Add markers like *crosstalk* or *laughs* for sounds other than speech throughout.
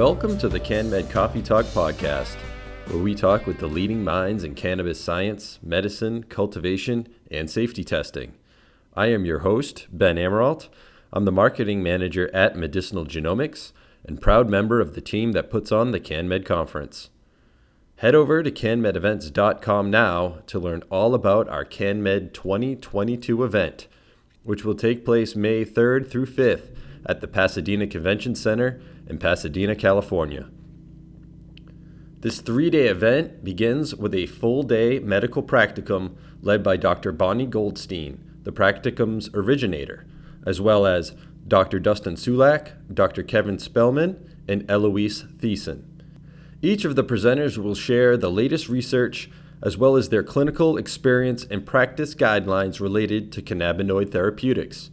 Welcome to the CanMed Coffee Talk podcast, where we talk with the leading minds in cannabis science, medicine, cultivation, and safety testing. I am your host, Ben Amirault. I'm the marketing manager at Medicinal Genomics and proud member of the team that puts on the CanMed conference. Head over to canmedevents.com now to learn all about our CanMed 2022 event, which will take place May 3rd through 5th at the Pasadena Convention Center in Pasadena, California. This three day event begins with a full day medical practicum led by Dr. Bonnie Goldstein, the practicum's originator, as well as Dr. Dustin Sulak, Dr. Kevin Spelman, and Eloise Theisen. Each of the presenters will share the latest research as well as their clinical experience and practice guidelines related to cannabinoid therapeutics.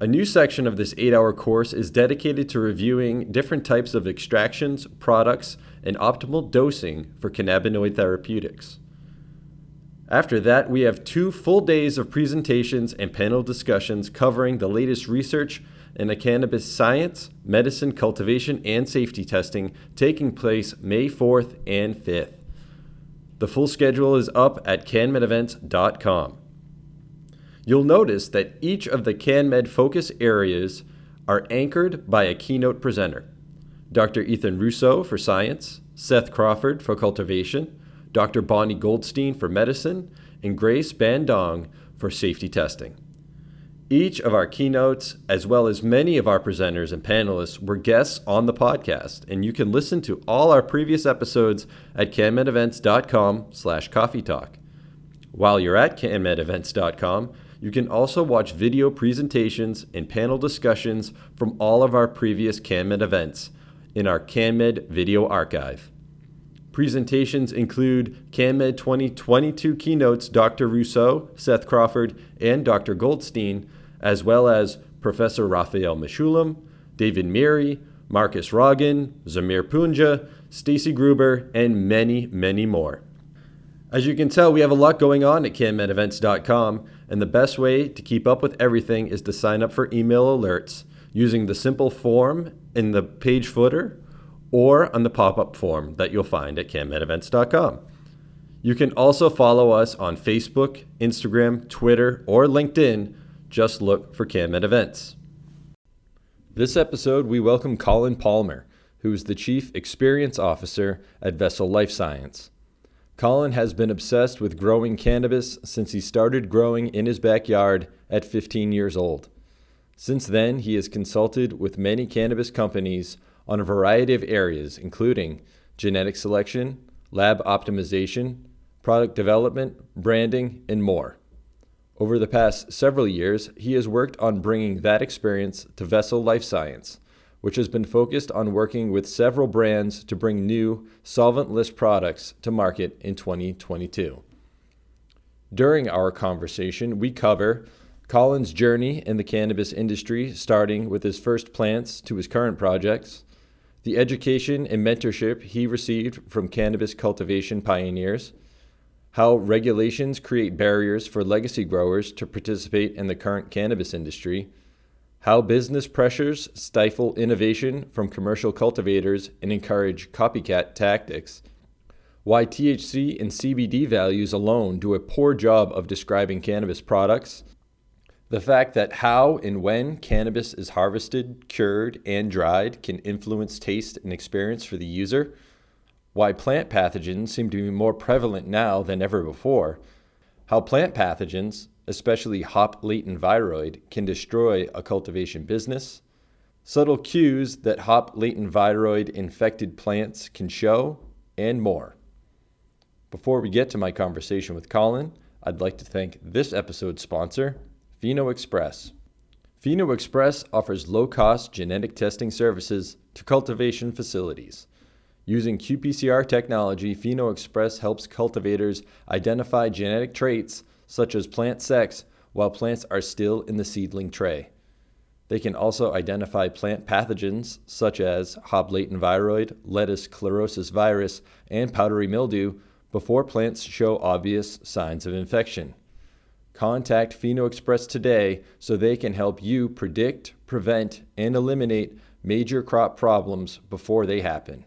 A new section of this eight hour course is dedicated to reviewing different types of extractions, products, and optimal dosing for cannabinoid therapeutics. After that, we have two full days of presentations and panel discussions covering the latest research in the cannabis science, medicine, cultivation, and safety testing taking place May 4th and 5th. The full schedule is up at canmedevents.com. You'll notice that each of the CanMed focus areas are anchored by a keynote presenter. Dr. Ethan Russo for science, Seth Crawford for cultivation, Dr. Bonnie Goldstein for medicine, and Grace Bandong for safety testing. Each of our keynotes, as well as many of our presenters and panelists, were guests on the podcast, and you can listen to all our previous episodes at canmedevents.com slash coffee talk. While you're at canmedevents.com, you can also watch video presentations and panel discussions from all of our previous CanMed events in our CanMed video archive. Presentations include CanMed 2022 keynotes Dr. Russo, Seth Crawford, and Dr. Goldstein, as well as Professor Raphael Mechoulam, David Meiri, Markus Roggen, Zamir Punja, Staci Gruber, and many, many more. As you can tell, we have a lot going on at canmedevents.com, and the best way to keep up with everything is to sign up for email alerts using the simple form in the page footer or on the pop up form that you'll find at canmedevents.com. You can also follow us on Facebook, Instagram, Twitter, or LinkedIn. Just look for CanMed Events. This episode, we welcome Colin Palmer, who is the Chief Experience Officer at Vessel Life Science. Colin has been obsessed with growing cannabis since he started growing in his backyard at 15 years old. Since then, he has consulted with many cannabis companies on a variety of areas, including genetic selection, lab optimization, product development, branding, and more. Over the past several years, he has worked on bringing that experience to Vessel Life Science, which has been focused on working with several brands to bring new solventless products to market in 2022. During our conversation, we cover Colin's journey in the cannabis industry, starting with his first plants to his current projects, the education and mentorship he received from cannabis cultivation pioneers, how regulations create barriers for legacy growers to participate in the current cannabis industry how business pressures stifle innovation from commercial cultivators and encourage copycat tactics. Why THC and CBD values alone do a poor job of describing cannabis products. The fact that how and when cannabis is harvested, cured, and dried can influence taste and experience for the user. Why plant pathogens seem to be more prevalent now than ever before. How plant pathogens, especially hop latent viroid, can destroy a cultivation business. Subtle cues that hop latent viroid infected plants can show, and more. Before we get to my conversation with Colin, I'd like to thank this episode's sponsor, PhenoXpress. Pheno Express offers low cost genetic testing services to cultivation facilities. Using qPCR technology, PhenoXpress helps cultivators identify genetic traits such as plant sex, while plants are still in the seedling tray. They can also identify plant pathogens such as hop latent viroid, lettuce chlorosis virus, and powdery mildew before plants show obvious signs of infection. Contact PhenoXpress today so they can help you predict, prevent, and eliminate major crop problems before they happen.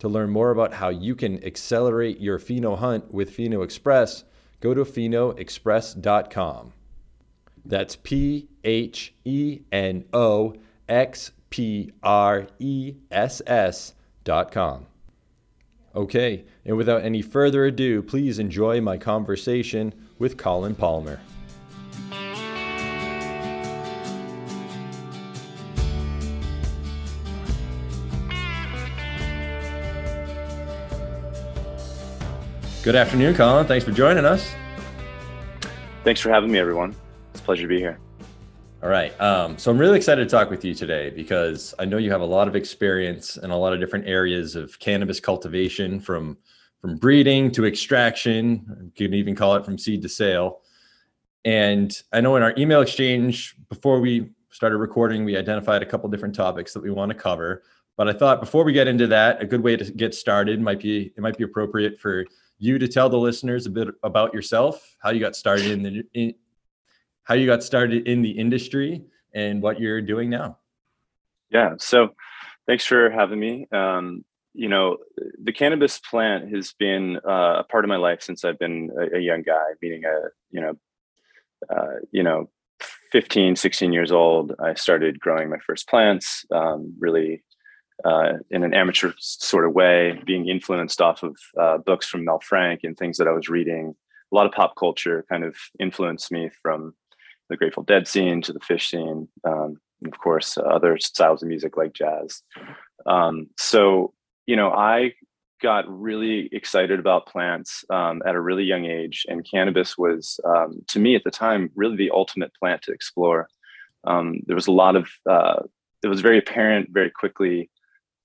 To learn more about how you can accelerate your pheno hunt with PhenoXpress, go to phenoxpress.com. That's P H E N O X P R E S S dot com. Okay, and without any further ado, please enjoy my conversation with Colin Palmer. Good afternoon, Colin. Thanks for joining us. Thanks for having me, everyone. It's a pleasure to be here. All right. Um, so I'm really excited to talk with you today because I know you have a lot of experience in a lot of different areas of cannabis cultivation, from from breeding to extraction. You can even call it from seed to sale. And I know in our email exchange before we started recording, we identified a couple different topics that we want to cover. But I thought before we get into that, a good way to get started might be it might be appropriate for you to tell the listeners a bit about yourself, how you got started in the in, how you got started in the industry, and what you're doing now. Yeah. So, thanks for having me. Um, you know, the cannabis plant has been uh, a part of my life since I've been a, a young guy, meaning a you know, uh, you know, 15, 16 years old. I started growing my first plants. Um, really uh, in an amateur sort of way, being influenced off of uh, books from Mel Frank and things that I was reading. A lot of pop culture kind of influenced me from the Grateful Dead scene to the Phish scene, um, and of course, uh, other styles of music like jazz. Um, so, you know, I got really excited about plants um, at a really young age, and cannabis was, um, to me at the time, really the ultimate plant to explore. Um, there was a lot of, uh, it was very apparent very quickly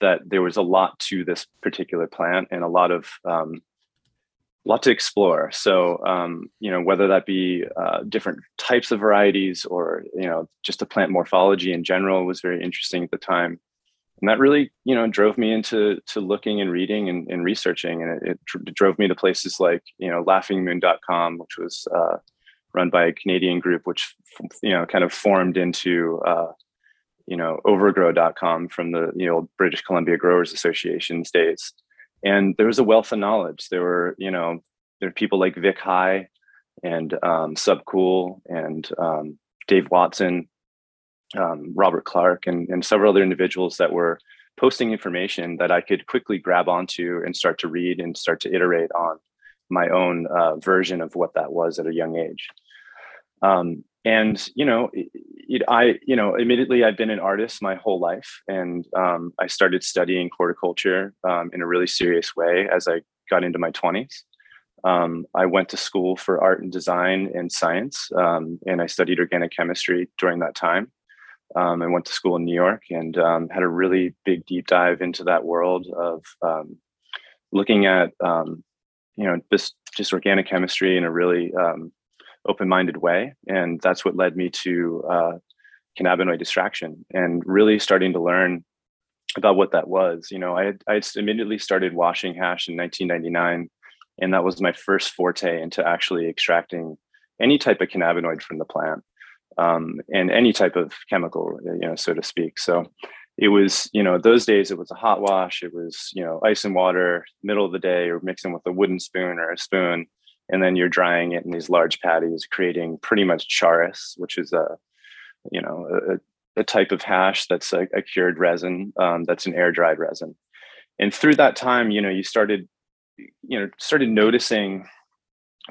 that there was a lot to this particular plant and a lot of um, lot to explore. So um, you know whether that be uh, different types of varieties or you know just the plant morphology in general was very interesting at the time, and that really you know drove me into to looking and reading and, and researching, and it, it, drove me to places like you know laughingmoon.com, which was uh, run by a Canadian group, which you know kind of formed into uh, you know, overgrow.com from the you know British Columbia Growers Association days. And there was a wealth of knowledge. There were, you know, there were people like Vic High and um, Subcool and um, Dave Watson, um, Robert Clarke, and, and several other individuals that were posting information that I could quickly grab onto and start to read and start to iterate on my own uh, version of what that was at a young age. Um, and you know, it, I, you know, immediately I've been an artist my whole life, and um, I started studying horticulture um, in a really serious way as I got into my twenties. Um, I went to school for art and design and science, um, and I studied organic chemistry during that time. Um, I went to school in New York and um, had a really big deep dive into that world of looking at, you know, just just organic chemistry in a really open-minded way and that's what led me to uh, cannabinoid extraction and really starting to learn about what that was. You know i had, I immediately started washing hash in 1999 and that was my first forte into actually extracting any type of cannabinoid from the plant um, and any type of chemical you know so to speak. So it was you know those days it was a hot wash it was you know ice and water middle of the day or mixing with a wooden spoon or a spoon and then you're drying it in these large patties, creating pretty much charas, which is a you know a, a type of hash that's a, a cured resin um, that's an air dried resin. And through that time, you know, you started you know started noticing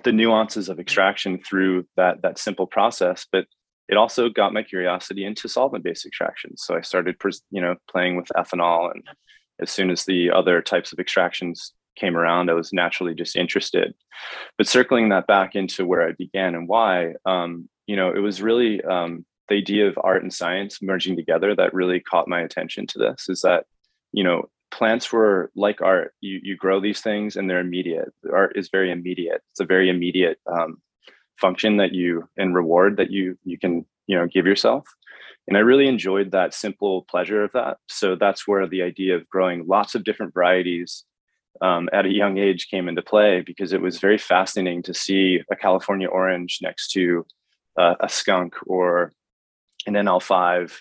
the nuances of extraction through that that simple process, but it also got my curiosity into solvent-based extraction. So I started, you know, playing with ethanol, and as soon as the other types of extractions came around, I was naturally just interested. But circling that back into where I began and why, um, you know, it was really um, the idea of art and science merging together that really caught my attention to this. Is that, you know, plants were like art. You you grow these things and they're immediate. Art is very immediate. It's a very immediate um, function that you and reward that you you can you know give yourself and i really enjoyed that simple pleasure of that so that's where the idea of growing lots of different varieties um, at a young age came into play because it was very fascinating to see a California orange next to uh, a skunk or an NL5,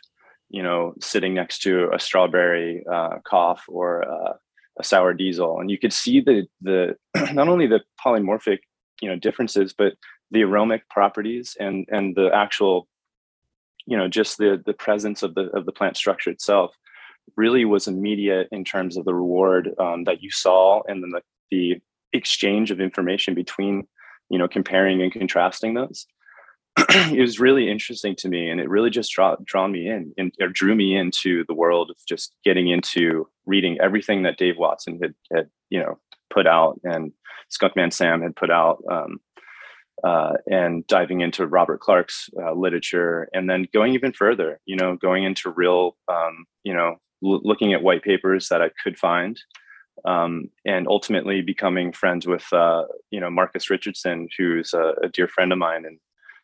you know, sitting next to a strawberry uh, cough or uh, a sour diesel, and you could see the the *clears throat* not only the polymorphic you know differences, but the aromatic properties and and the actual you know just the the presence of the of the plant structure itself really was immediate in terms of the reward um, that you saw and then the, the exchange of information between you know comparing and contrasting those. *clears throat* It was really interesting to me and it really just draw, drawn me in and or drew me into the world of just getting into reading everything that dave watson had, had you know put out and skunkman sam had put out um, uh, and diving into robert clarke's uh, literature and then going even further you know going into real um, you know l- looking at white papers that i could find um, and ultimately becoming friends with uh, you know Marcus Richardson, who's a, a, dear friend of mine and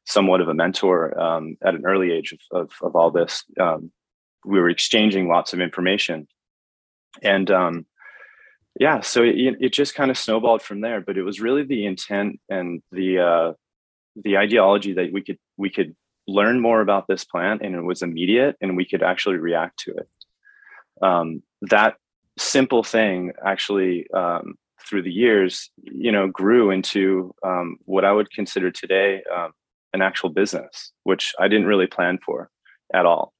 somewhat of a mentor um, at an early age of, of, of all this. Um, we were exchanging lots of information, and um, yeah, so it, it just kind of snowballed from there. But it was really the intent and the uh, the ideology that we could we could learn more about this plant, and it was immediate, and we could actually react to it. Um, that simple thing actually um, through the years you know grew into um, what i would consider today um, an actual business which i didn't really plan for at all.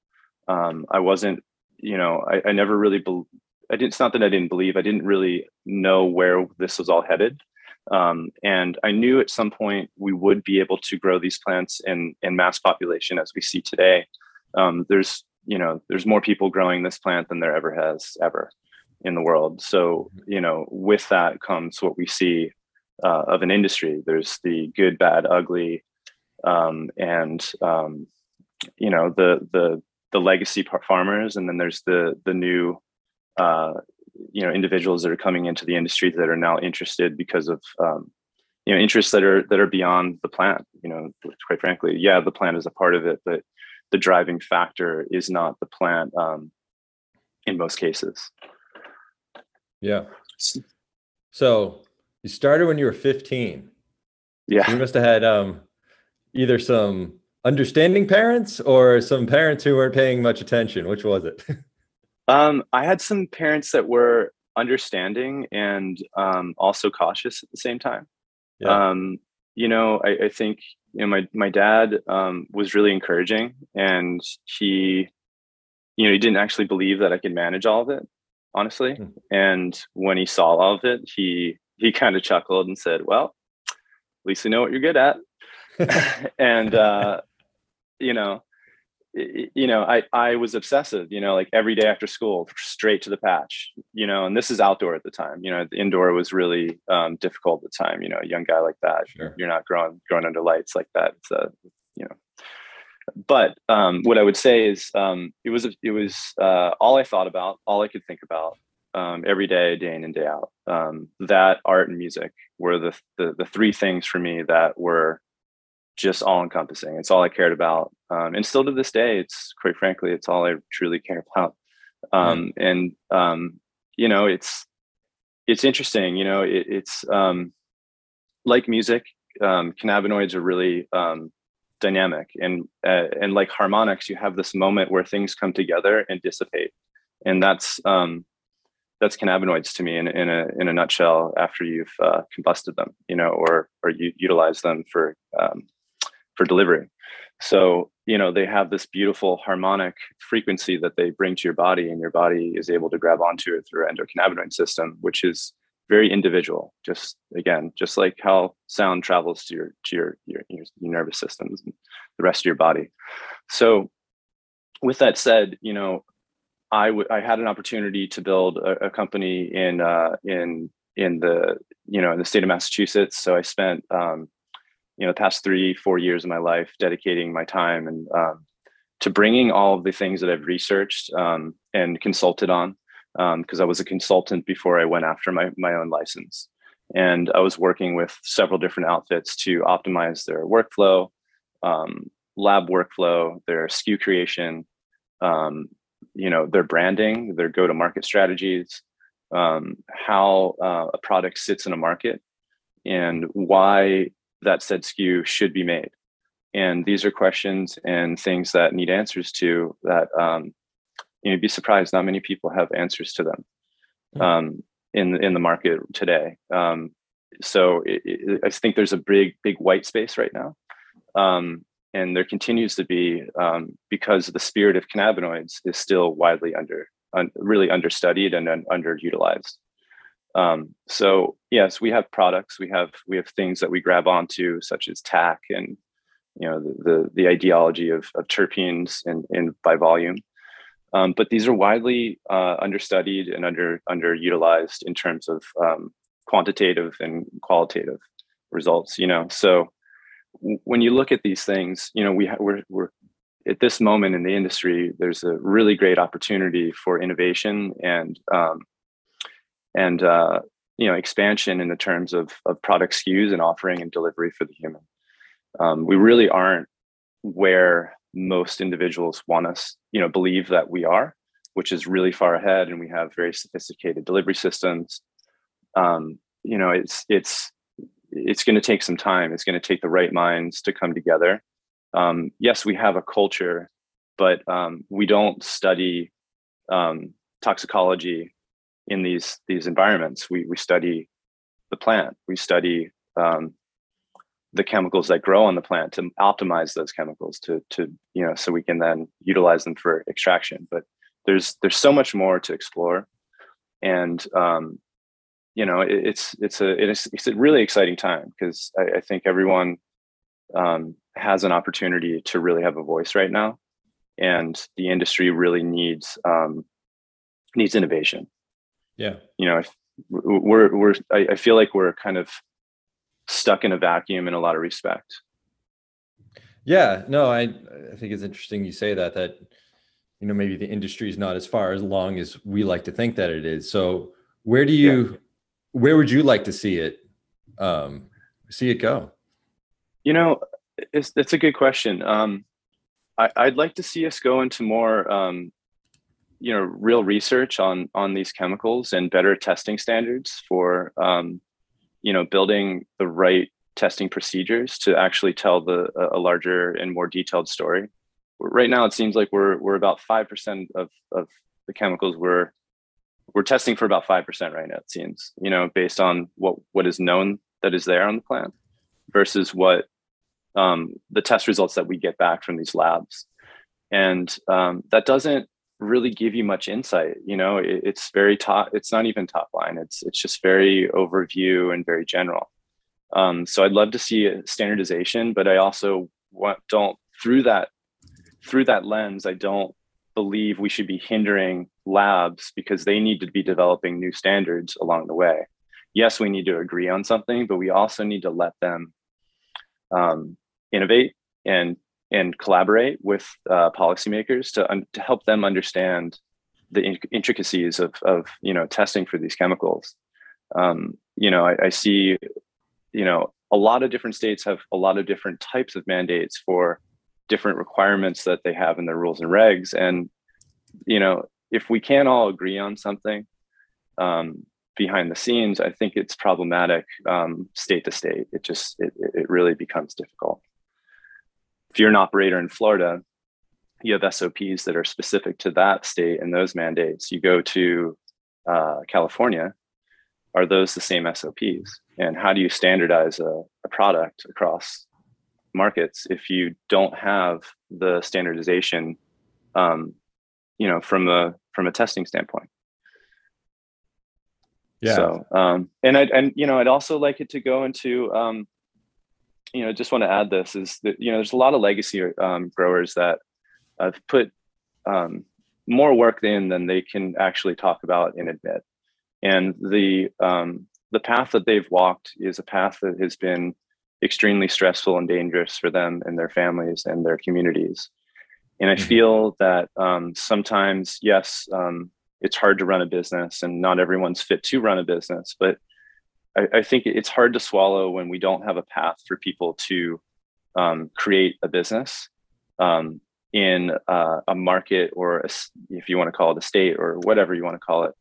Um, i wasn't you know i, I never really be- i didn't it's not that i didn't believe i didn't really know where this was all headed. Um, and i knew at some point we would be able to grow these plants in in mass population as we see today. Um, there's you know there's more people growing this plant than there ever has ever in the world. So, mm-hmm. you know, with that comes what we see uh, of an industry. There's the good, bad, ugly, um, and um, you know the the the legacy farmers, and then there's the the new uh, you know individuals that are coming into the industry that are now interested because of um, you know interests that are that are beyond the plant. You know, which quite frankly, yeah, the plant is a part of it, but the driving factor is not the plant um, in most cases. Yeah. So you started when you were 15. Yeah. So you must have had um, either some understanding parents or some parents who weren't paying much attention. Which was it? *laughs* um, I had some parents that were understanding and um, also cautious at the same time. Yeah. Um, you know, I, I, think you know my my dad um, was really encouraging, and he, you know, he didn't actually believe that I could manage all of it honestly. Mm. And when he saw all of it, he he kind of chuckled and said, "Well, at least you know what you're good at." *laughs* *laughs* and uh, you know, you know, I I was obsessive. You know, like every day after school, straight to the patch. You know, and this is outdoor at the time. You know, the indoor was really um, difficult at the time. You know, a young guy like that, sure. you're not growing growing under lights like that. It's a you know but um, what I would say is um, it was it was uh, all I thought about, all I could think about um, every day, day in and day out. Um, that art and music were the, the, the three things for me that were just all encompassing. It's all I cared about, um, and still to this day, it's quite frankly, it's all I truly care about. Mm. And you know, it's it's interesting. You know, it, it's like music. cannabinoids are really dynamic and uh, and like harmonics you have this moment where things come together and dissipate and that's um that's cannabinoids to me in, in a in a nutshell after you've uh, combusted them you know or or you utilize them for um, for delivery so you know they have this beautiful harmonic frequency that they bring to your body and your body is able to grab onto it through endocannabinoid system which is very individual just again just like how sound travels to your to your your, your, nervous systems and the rest of your body so with that said you know I, w- I had an opportunity to build a, a company in uh, in in the you know in the state of Massachusetts. So I spent um, you know the past three four years of my life dedicating my time and um, to bringing all of the things that I've researched um, and consulted on because um, I was a consultant before I went after my, my own license. And I was working with several different outfits to optimize their workflow, um, lab workflow, their SKU creation, um, you know, their branding, their go-to-market strategies, um, how uh, a product sits in a market, and why that said SKU should be made. And these are questions and things that need answers to that um, you'd be surprised not many people have answers to them Hmm. um, in in the market today. Um, so it, it, I think there's a big big white space right now, um, and there continues to be um, because the spirit of cannabinoids is still widely under un, really understudied and un, underutilized. Um, so yes, we have products, we have we have things that we grab onto, such as TAC and you know the the, the ideology of, of terpenes in, in by volume. Um, but these are widely uh, understudied and under underutilized in terms of um, quantitative and qualitative results. You know, so w- when you look at these things, you know, we ha- we're, we're at this moment in the industry. There's a really great opportunity for innovation and um, and uh, you know expansion in the terms of of product SKUs and offering and delivery for the human. Um, we really aren't where most individuals want us, you know, believe that we are, which is really far ahead, and we have very sophisticated delivery systems. Um, you know, it's it's it's going to take some time. It's going to take the right minds to come together. Um, yes, we have a culture, but um, we don't study um, toxicology in these these environments. We we study the plant. We study um, the chemicals that grow on the plant to optimize those chemicals to to you know so we can then utilize them for extraction. But there's there's so much more to explore, and um, you know it, it's it's a it's, it's a really exciting time because I, I, think everyone um, has an opportunity to really have a voice right now, and the industry really needs um, needs innovation. Yeah, you know, we're we're I, I feel like we're kind of stuck in a vacuum in a lot of respect. Yeah, no, I I think it's interesting you say that that you know maybe the industry is not as far as long as we like to think that it is. So where do you yeah. where would you like to see it um see it go? You know, it's it's a good question. Um I, I'd like to see us go into more um you know real research on on these chemicals and better testing standards for um you know building the right testing procedures to actually tell the a larger and more detailed story. Right now it seems like we're we're about 5% of of the chemicals we're we're testing for about 5% right now it seems you know based on what what is known that is there on the plant versus what um, the test results that we get back from these labs. And um, that doesn't really give you much insight you know it, it's very top it's not even top line it's it's just very overview and very general. Um, so i'd love to see standardization but i also want don't through that through that lens i don't believe we should be hindering labs because they need to be developing new standards along the way. Yes we need to agree on something but we also need to let them um, innovate and and collaborate with uh, policymakers to, to help them understand the in- intricacies of, of you know testing for these chemicals. Um, you know, I, I, see, you know, a lot of different states have a lot of different types of mandates for different requirements that they have in their rules and regs. And you know, if we can't all agree on something um, behind the scenes, I think it's problematic um, state to state. It just it, it really becomes difficult if you're an operator in Florida, you have SOPs that are specific to that state and those mandates. You go to uh, California, are those the same SOPs? And how do you standardize a, a product across markets if you don't have the standardization, um, you know, from a from a testing standpoint? Yeah. So, um, and I and you know, I'd also like it to go into um, you know, just want to add this is that you know there's a lot of legacy um, growers that have put um, more work in than they can actually talk about and admit, and the um, the path that they've walked is a path that has been extremely stressful and dangerous for them and their families and their communities. And I mm-hmm. feel that um, sometimes, yes, um, it's hard to run a business, and not everyone's fit to run a business, but I, I, think it's hard to swallow when we don't have a path for people to um, create a business um, in uh, a market or a, if you want to call it a state or whatever you want to call it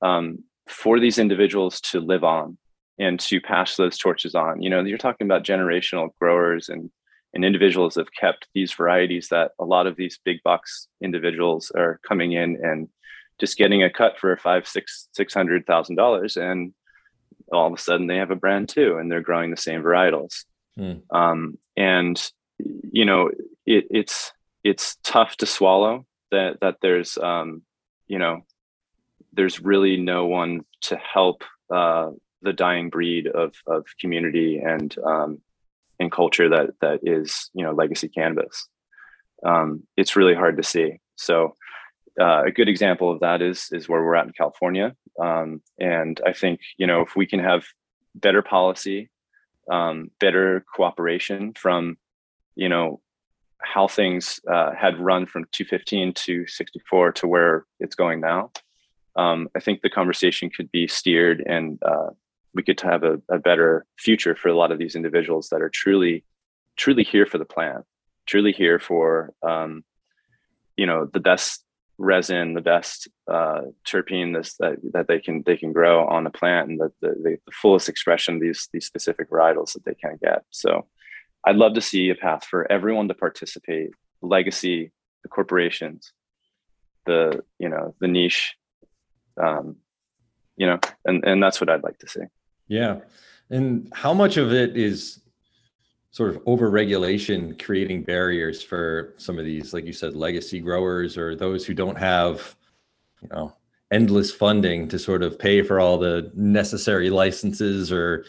um, for these individuals to live on and to pass those torches on. You know you're talking about generational growers and and individuals have kept these varieties that a lot of these big box individuals are coming in and just getting a cut for five six six hundred thousand dollars and all of a sudden they have a brand too and they're growing the same varietals mm. um, and you know it, it's it's tough to swallow that that there's um, you know there's really no one to help uh, the dying breed of of community and um, and culture that that is you know legacy cannabis. Um, it's really hard to see. So uh, a good example of that is is where we're at in California, um, and I think you know if we can have better policy, um, better cooperation from you know how things uh, had run from 215 to 64 to where it's going now. Um, I think the conversation could be steered and uh, we could have a, a, better future for a lot of these individuals that are truly, truly here for the plan, truly here for, um, you know, the best resin, the best uh, terpene this, that, that they can they can grow on the plant and the, the, the fullest expression these these specific varietals that they can get. So I'd love to see a path for everyone to participate, legacy, the corporations, the, you know, the niche, um, you know, and, and that's what I'd like to see. Yeah. And how much of it is sort of over regulation creating barriers for some of these, like you said, legacy growers or those who don't have, you know, endless funding to sort of pay for all the necessary licenses or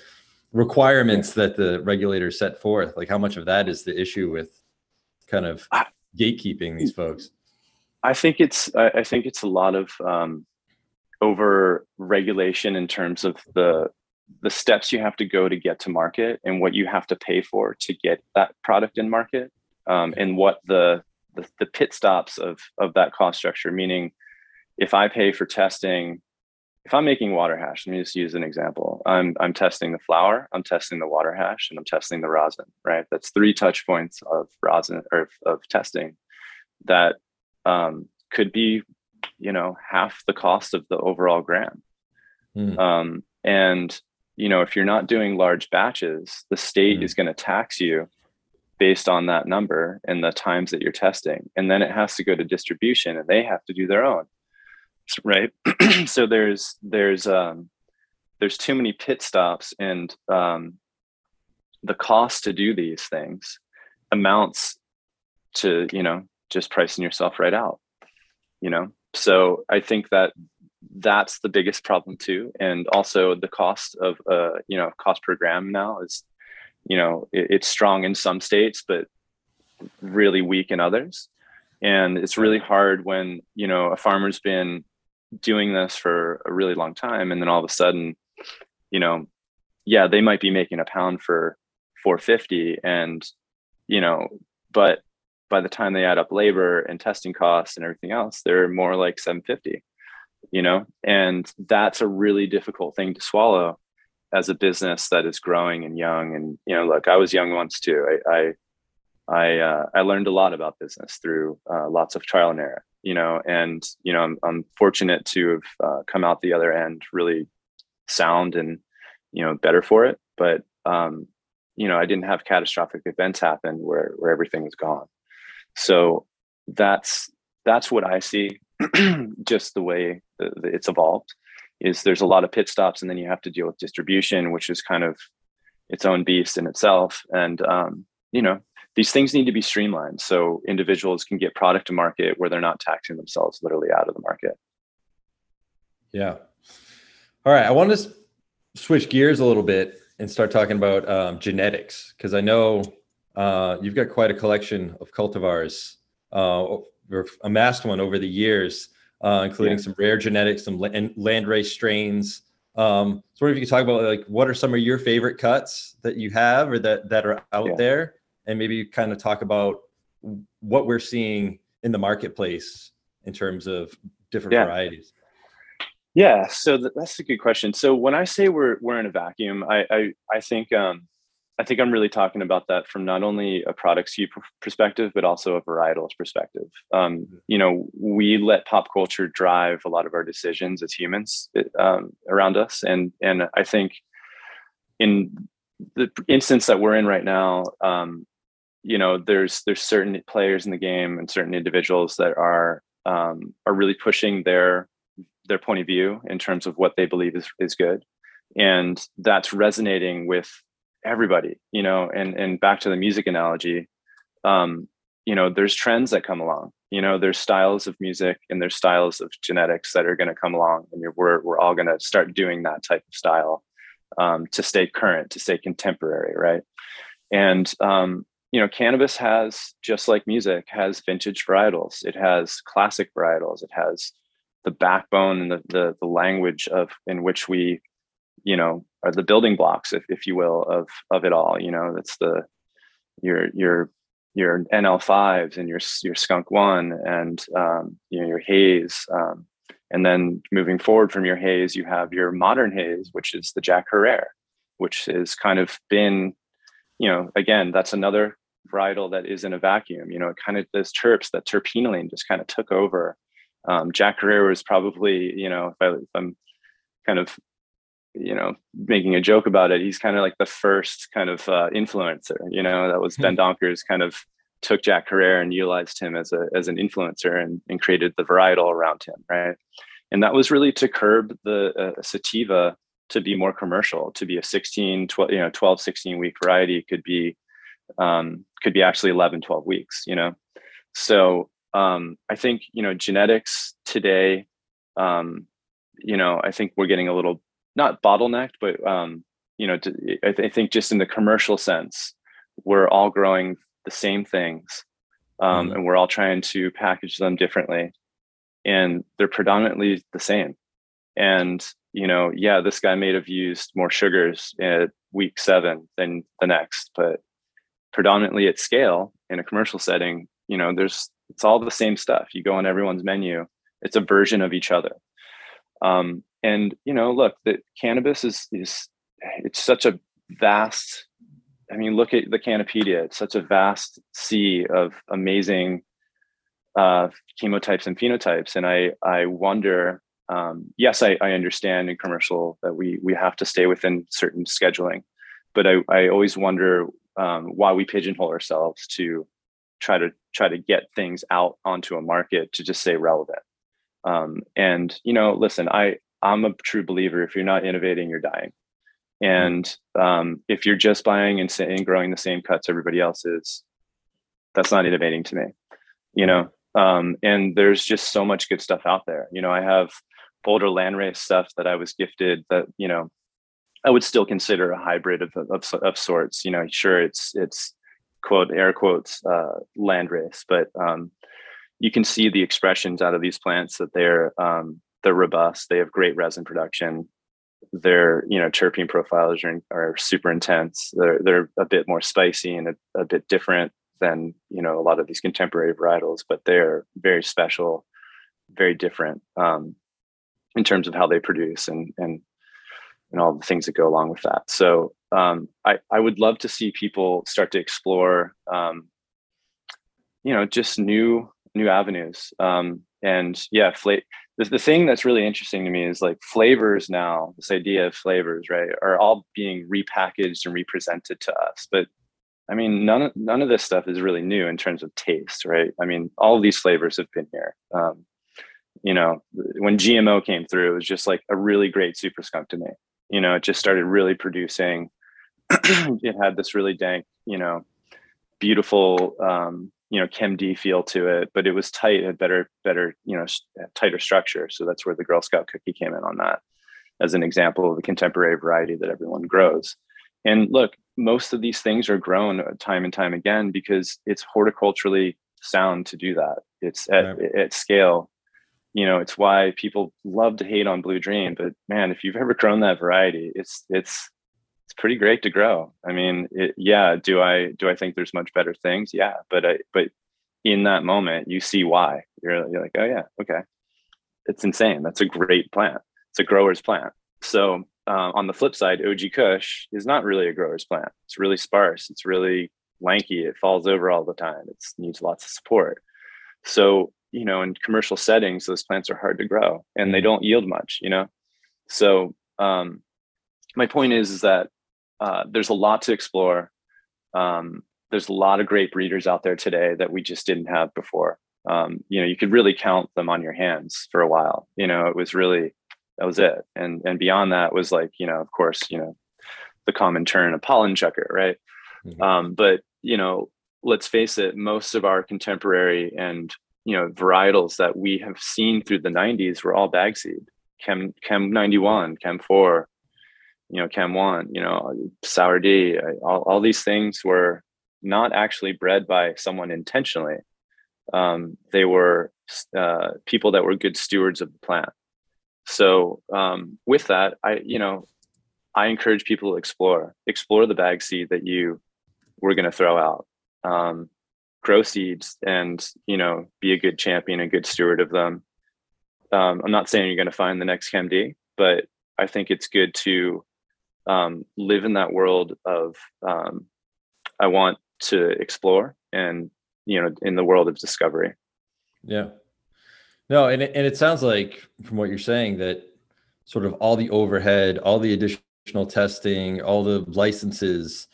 requirements that the regulators set forth. Like how much of that is the issue with kind of gatekeeping these folks? I think it's i think it's a lot of um, over regulation in terms of the the steps you have to go to get to market and what you have to pay for to get that product in market um, and what the, the the pit stops of of that cost structure meaning if i pay for testing if I'm making water hash, let me just use an example. I'm I'm testing the flower I'm testing the water hash, and I'm testing the rosin. Right, that's three touch points of rosin or of testing that um, could be, you know, half the cost of the overall gram. Mm. Um, and you know, if you're not doing large batches, the state mm. is going to tax you based on that number and the times that you're testing, and then it has to go to distribution, and they have to do their own right *clears throat* so there's there's um there's too many pit stops and um the cost to do these things amounts to you know just pricing yourself right out you know so i think that that's the biggest problem too. And also the cost of uh you know cost per gram now is you know it, it's strong in some states but really weak in others. And it's really hard when you know a farmer's been doing this for a really long time and then all of a sudden you know yeah they might be making a pound for 450 and you know but by the time they add up labor and testing costs and everything else they're more like 750 you know and that's a really difficult thing to swallow as a business that is growing and young and you know look i was young once too i i i, uh, I learned a lot about business through uh, lots of trial and error you know, and you know, I'm, I'm fortunate to have uh, come out the other end really sound and you know better for it. But um, you know, I didn't have catastrophic events happen where where everything was gone. So that's that's what I see. *clears throat* just the way it's evolved is there's a lot of pit stops, and then you have to deal with distribution, which is kind of its own beast in itself. And um, you know, these things need to be streamlined so individuals can get product to market where they're not taxing themselves literally out of the market. Yeah. All right. I want to switch gears a little bit and start talking about um, genetics because I know uh, you've got quite a collection of cultivars uh, or amassed one over the years, uh, including yeah. some rare genetics, some land race strains. Um, so, if you could talk about like what are some of your favorite cuts that you have or that that are out yeah. there, and maybe kind of talk about what we're seeing in the marketplace in terms of different yeah. varieties. Yeah, so th- that's a good question. So when I say we're we're in a vacuum, I I, I think um, I think I'm really talking about that from not only a product SKU perspective, but also a varietals perspective. Um, mm-hmm. you know, we let pop culture drive a lot of our decisions as humans um, around us, and and I think in the instance that we're in right now, um, you know there's there's certain players in the game and certain individuals that are um, are really pushing their their point of view in terms of what they believe is is good and that's resonating with everybody you know and and back to the music analogy um, you know there's trends that come along you know there's styles of music and there's styles of genetics that are going to come along and we're, we're all going to start doing that type of style um, to stay current to stay contemporary right? And um, you know cannabis has just like music has vintage varietals. It has classic varietals. It has the backbone and the, the, the language of in which we you know are the building blocks if, if you will of of it all you know that's the your your your NL5s and your your skunk one and um, you know your haze um, and then moving forward from your haze you have your modern haze which is the Jack Herer which has kind of been you know again that's another varietal that is in a vacuum you know it kind of those terps that terpinolene just kind of took over. Um, Jack Herer was probably you know if, I, if I'm kind of you know making a joke about it he's kind of like the first kind of uh, influencer you know? That was ben mm-hmm. Dronkers kind of took jack Herer and utilized him as a as an influencer and, and created the varietal around him right? And that was really to curb the uh, sativa to be more commercial to be a 16 12 you know 12 16 week variety could be um, could be actually 11 12 weeks you know? So um, i think you know genetics today um, you know i think we're getting a little not bottlenecked, but um, you know, I, th- I, think just in the commercial sense, we're all growing the same things, um, mm-hmm. and we're all trying to package them differently, and they're predominantly the same. And you know, yeah, this guy may have used more sugars at week seven than the next, but predominantly at scale in a commercial setting, you know, there's it's all the same stuff. You go on everyone's menu, it's a version of each other. Um, and you know look that cannabis is is it's such a vast i mean look at the cannapedia it's such a vast sea of amazing uh, chemotypes and phenotypes. And i i wonder um, yes I, I understand in commercial that we we have to stay within certain scheduling but i i always wonder um, why we pigeonhole ourselves to try to try to get things out onto a market to just stay relevant um, and you know listen i I'm a true believer. If you're not innovating, you're dying. And um, if you're just buying and, and growing the same cuts everybody else is, that's not innovating to me. You know, um, and there's just so much good stuff out there. You know, I have Boulder landrace stuff that I was gifted that you know I would still consider a hybrid of, of, of sorts. You know, sure, it's it's quote air quotes uh, landrace, but um, you can see the expressions out of these plants that they're um, they're robust. They have great resin production. Their you know terpene profiles are, are super intense. They're they're a bit more spicy and a, a bit different than you know a lot of these contemporary varietals, but they're very special, very different um, in terms of how they produce and and and all the things that go along with that. So um, I I would love to see people start to explore um, you know just new new avenues. Um, and yeah fla- the, the thing that's really interesting to me is like flavors now this idea of flavors right are all being repackaged and represented to us. But i mean none of none of this stuff is really new in terms of taste right? I mean all these flavors have been here. Um, you know when gmo came through it was just like a really great super skunk to me. You know it just started really producing. *clears throat* It had this really dank you know beautiful um, you know chem d feel to it but it was tight had better better you know tighter structure. So that's where the girl scout cookie came in on that as an example of a contemporary variety that everyone grows. And look most of these things are grown uh, time and time again because it's horticulturally sound to do that. It's at, right. at scale. You know it's why people love to hate on blue dream but man if you've ever grown that variety it's it's it's pretty great to grow. I mean, it, yeah. Do I do I think there's much better things? Yeah, but I but in that moment, you see why. You're, you're like, oh yeah, okay. It's insane. That's a great plant. It's a grower's plant. So uh, on the flip side, OG Kush is not really a grower's plant. It's really sparse. It's really lanky. It falls over all the time. It needs lots of support. So you know, in commercial settings, those plants are hard to grow and they don't yield much. You know, so um, my point is is that uh, there's a lot to explore. Um, there's a lot of great breeders out there today that we just didn't have before. Um, you know, you could really count them on your hands for a while. You know, it was really that was it, and and beyond that was like you know, of course, you know, the common turn, a pollen checker, right? Mm-hmm. Um, but you know, let's face it, most of our contemporary and you know varietals that we have seen through the 90s were all bag seed chem chem 91 chem 4 you know chem 1 you know sour d all, all these things were not actually bred by someone intentionally. Um, they were uh, people that were good stewards of the plant. So um, with that i you know i encourage people to explore explore the bag seed that you were going to throw out. Um, grow seeds and you know be a good champion a good steward of them. Um, i'm not saying you're going to find the next Chem D but i think it's good to um, live in that world of um, i want to explore and you know in the world of discovery yeah no and it, and it sounds like from what you're saying that sort of all the overhead all the additional testing all the licenses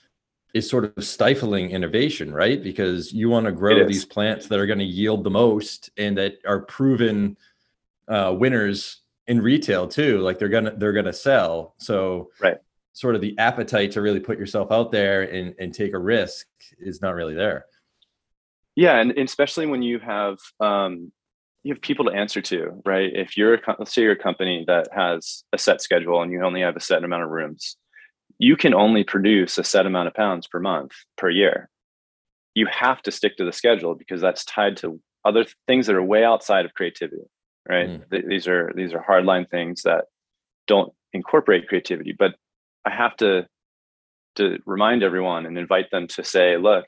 is sort of stifling innovation, right? Because you want to grow these plants that are going to yield the most and that are proven uh, winners in retail too. Like they're gonna they're gonna sell. So right, sort of the appetite to really put yourself out there and and take a risk is not really there. Yeah, and especially when you have um, you have people to answer to, right? If you're a, let's say you're a company that has a set schedule and you only have a set amount of rooms you can only produce a set amount of pounds per month per year. You have to stick to the schedule because that's tied to other things that are way outside of creativity, right? Mm. Th- these are these are hardline things that don't incorporate creativity. But I have to to remind everyone and invite them to say, look,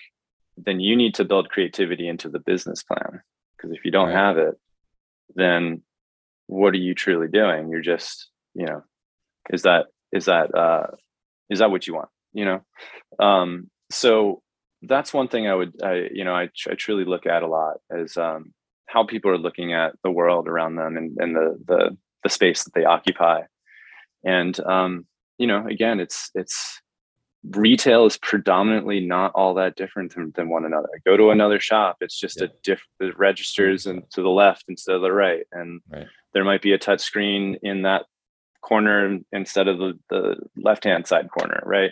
then you need to build creativity into the business plan because if you don't right. have it, then what are you truly doing? You're just, you know, is that is that uh, is that what you want you know um, so that's one thing i would i you know i, I truly look at a lot as um, how people are looking at the world around them and, and the the the space that they occupy and um, you know again it's it's retail is predominantly not all that different than, than one another go to another shop it's just yeah. a different registers and to the left instead of the right and right. there might be a touch screen in that corner instead of the, the left hand side corner, right?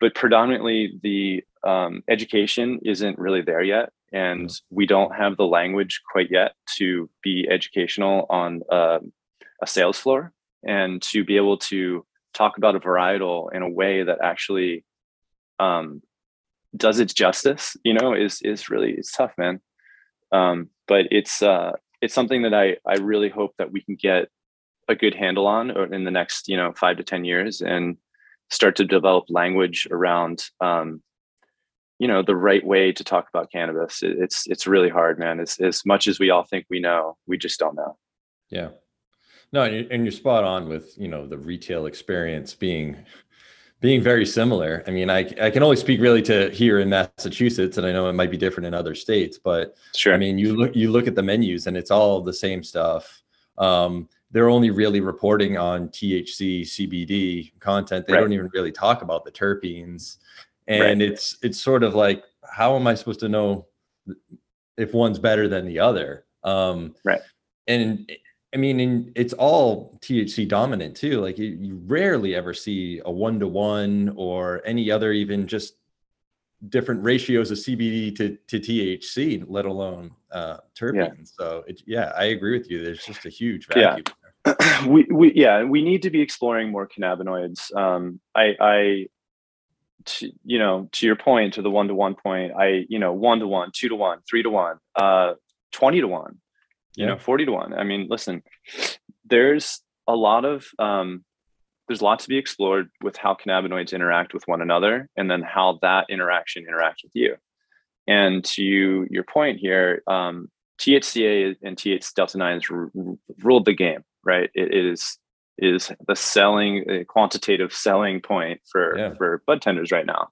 But predominantly the um, education isn't really there yet. And we don't have the language quite yet to be educational on uh, a sales floor and to be able to talk about a varietal in a way that actually um, does its justice, you know, is is really it's tough, man. Um, but it's uh, it's something that I I really hope that we can get a good handle on in the next you know five to ten years and start to develop language around um, you know the right way to talk about cannabis. It's it's really hard man. As much as we all think we know we just don't know. Yeah no and you're, and you're spot on with you know the retail experience being being very similar i mean I, I can only speak really to here in massachusetts and i know it might be different in other states but sure i mean you look you look at the menus and it's all the same stuff um, they're only really reporting on THC CBD content. They right. don't even really talk about the terpenes. And right. it's it's sort of like how am I supposed to know if one's better than the other? Um, right. And I mean, in, it's all THC dominant too. Like you, you rarely ever see a one to one or any other even just different ratios of CBD to, to THC, let alone uh, terpenes. Yeah. So it, yeah, I agree with you. There's just a huge vacuum. Yeah. *clears throat* we, we yeah we need to be exploring more cannabinoids um i i to, you know to your point to the one to one point i you know one to one two to one three to one uh 20 to one you yeah. know 40 to one i mean listen there's a lot of um there's a lot to be explored with how cannabinoids interact with one another and then how that interaction interacts with you and to your point here um THCA and TH delta 9s r- ruled the game right? it, it is is the selling uh, quantitative selling point for yeah. for bud tenders right now.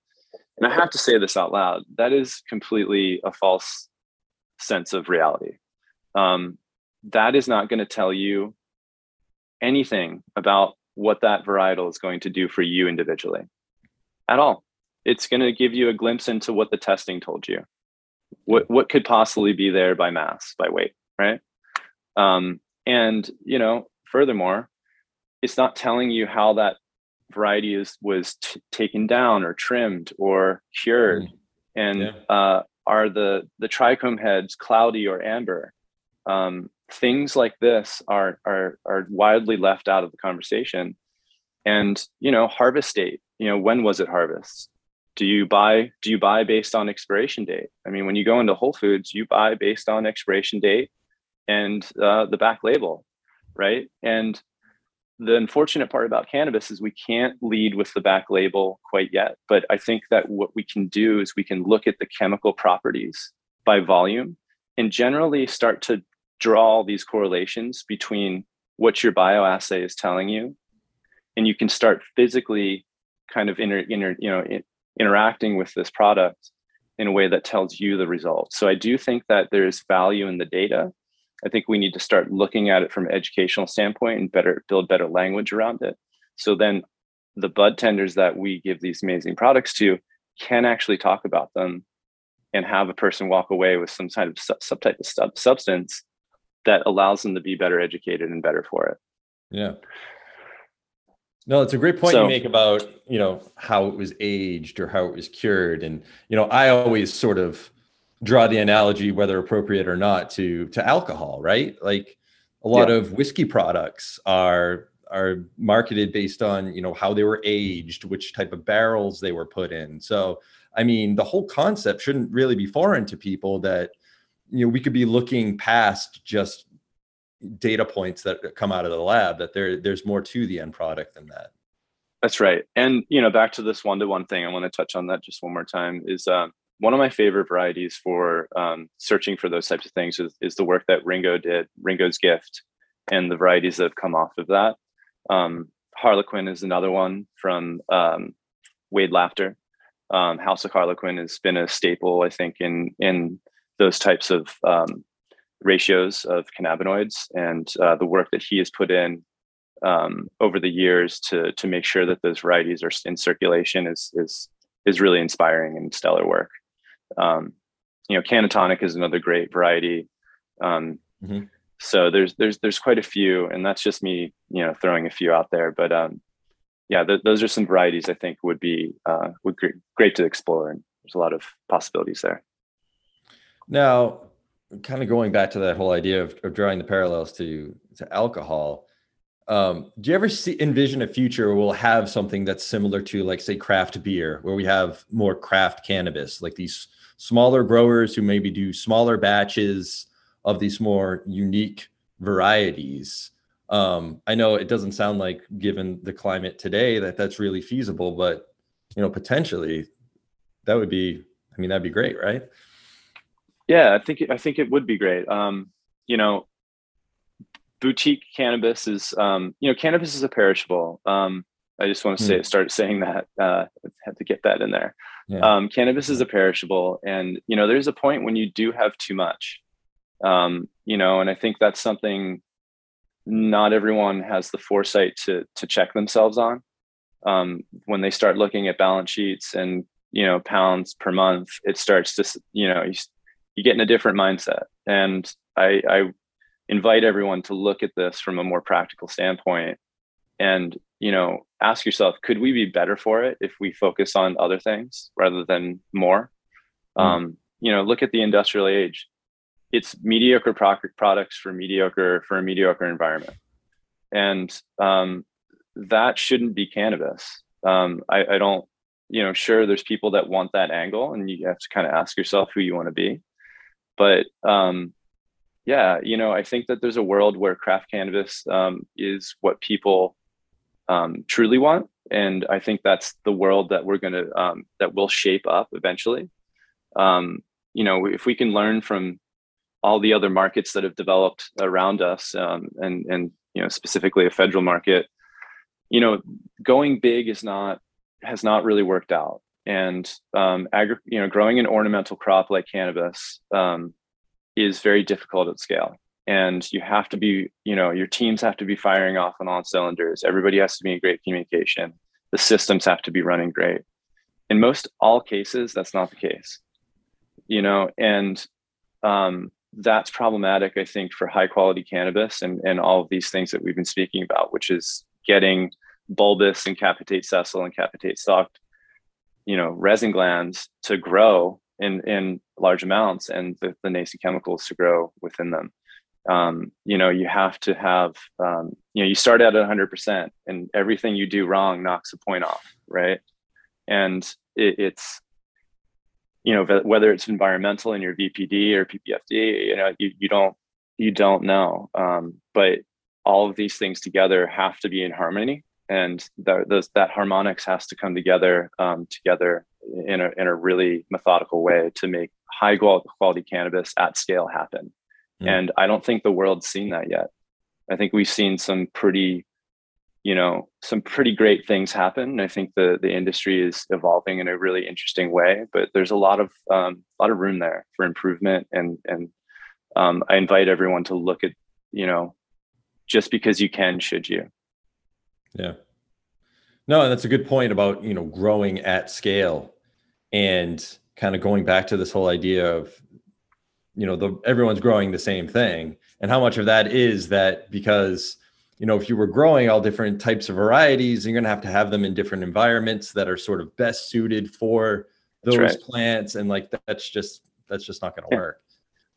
And I have to say this out loud. That is completely a false sense of reality. Um, that is not going to tell you anything about what that varietal is going to do for you individually at all. it's going to give you a glimpse into what the testing told you. What what could possibly be there by mass, by weight, right? Um, and you know, furthermore, it's not telling you how that variety is was t- taken down or trimmed or cured, mm. and yeah. uh, are the the trichome heads cloudy or amber? Um, things like this are are are widely left out of the conversation. And you know, harvest date. You know, when was it harvest? do you buy do you buy based on expiration date i mean when you go into whole foods you buy based on expiration date and uh, the back label right and the unfortunate part about cannabis is we can't lead with the back label quite yet but i think that what we can do is we can look at the chemical properties by volume and generally start to draw these correlations between what your bioassay is telling you and you can start physically kind of inner, inner you know interacting with this product in a way that tells you the results. So I do think that there's value in the data. I think we need to start looking at it from an educational standpoint and better build better language around it. So then the bud tenders that we give these amazing products to can actually talk about them and have a person walk away with some kind of subtype of substance that allows them to be better educated and better for it. Yeah. No, it's a great point so, you make about, you know, how it was aged or how it was cured. And, you know, I always sort of draw the analogy, whether appropriate or not, to to alcohol, right? Like a lot yeah. of whiskey products are are marketed based on, you know, how they were aged, which type of barrels they were put in. So I mean, the whole concept shouldn't really be foreign to people that, you know, we could be looking past just data points that come out of the lab that there there's more to the end product than that. That's right. And you know back to this one-to-one thing i want to touch on that just one more time is um, one of my favorite varieties for um, searching for those types of things is, is, the work that ringo did ringo's gift and the varieties that have come off of that. Um, harlequin is another one from um, wade laughter um, house of harlequin has been a staple i think in in those types of um, ratios of cannabinoids and uh, the work that he has put in um, over the years to to make sure that those varieties are in circulation is is is really inspiring and stellar work. Um, you know, Cannatonic is another great variety. Um, mm-hmm. So there's there's there's quite a few, and that's just me, you know, throwing a few out there. But um, yeah, th- those are some varieties I think would be uh, would great, great to explore, and there's a lot of possibilities there. Now, kind of going back to that whole idea of, of drawing the parallels to to alcohol um, do you ever see envision a future where we'll have something that's similar to like say craft beer where we have more craft cannabis like these smaller growers who maybe do smaller batches of these more unique varieties? Um, i know it doesn't sound like given the climate today that that's really feasible but you know potentially that would be i mean that'd be great right yeah, I think I think it would be great. Um, you know, boutique cannabis is um, you know cannabis is a perishable. Um, I just want to say mm. start saying that. Uh, had to get that in there. Yeah. Um, cannabis is a perishable, and you know there's a point when you do have too much. Um, you know, and I think that's something not everyone has the foresight to to check themselves on um, when they start looking at balance sheets and you know pounds per month. It starts to you know you you get in a different mindset. And I, I invite everyone to look at this from a more practical standpoint and you know ask yourself could we be better for it if we focus on other things rather than more? Mm. um, you know look at the industrial age. It's mediocre pro- products for mediocre for a mediocre environment. And um, that shouldn't be cannabis. Um, I, I don't you know sure there's people that want that angle and you have to kind of ask yourself who you want to be but um, yeah, you know, I think that there's a world where craft cannabis um, is what people um, truly want, and I think that's the world that we're gonna um, that will shape up eventually. Um, you know, if we can learn from all the other markets that have developed around us, um, and and you know, specifically a federal market, you know, going big is not has not really worked out and um, agri- you know growing an ornamental crop like cannabis um, is very difficult at scale. And you have to be you know your teams have to be firing off on all cylinders. Everybody has to be in great communication. The systems have to be running great. In most all cases, that's not the case. You know, and um, that's problematic, I think, for high quality cannabis and, and all of these things that we've been speaking about, which is getting bulbous and capitate sessile and capitate stalked, you know, resin glands to grow in, in large amounts and the, the nascent chemicals to grow within them. Um, you know, you have to have, um, you know, you start out at 100% and everything you do wrong knocks a point off, right? And it, it's, you know whether it's environmental in your VPD or PPFD, you know you, you don't you don't know. Um, but all of these things together have to be in harmony, and that those, that harmonics has to come together um, together in a in a really methodical way to make high quality cannabis at scale happen. Mm. And I don't think the world's seen that yet. I think we've seen some pretty you know some pretty great things happen. I think the the industry is evolving in a really interesting way, but there's a lot of um, a lot of room there for improvement. And and um, I invite everyone to look at you know just because you can, should you? Yeah. No, that's a good point about you know growing at scale and kind of going back to this whole idea of you know the everyone's growing the same thing and how much of that is that because you know, if you were growing all different types of varieties, you're going to have to have them in different environments that are sort of best suited for those right. plants. And like, that's just, that's just not going to work.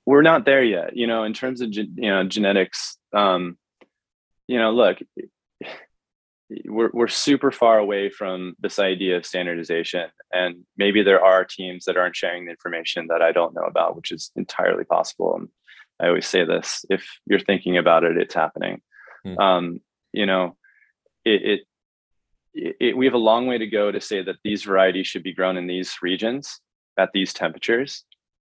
We're not there yet, you know, in terms of, you know, genetics, um, you know, look, we're, we're super far away from this idea of standardization and maybe there are teams that aren't sharing the information that i don't know about which is entirely possible and i always say this if you're thinking about it it's happening Mm. Um, you know, it, it, it, we have a long way to go to say that these varieties should be grown in these regions at these temperatures.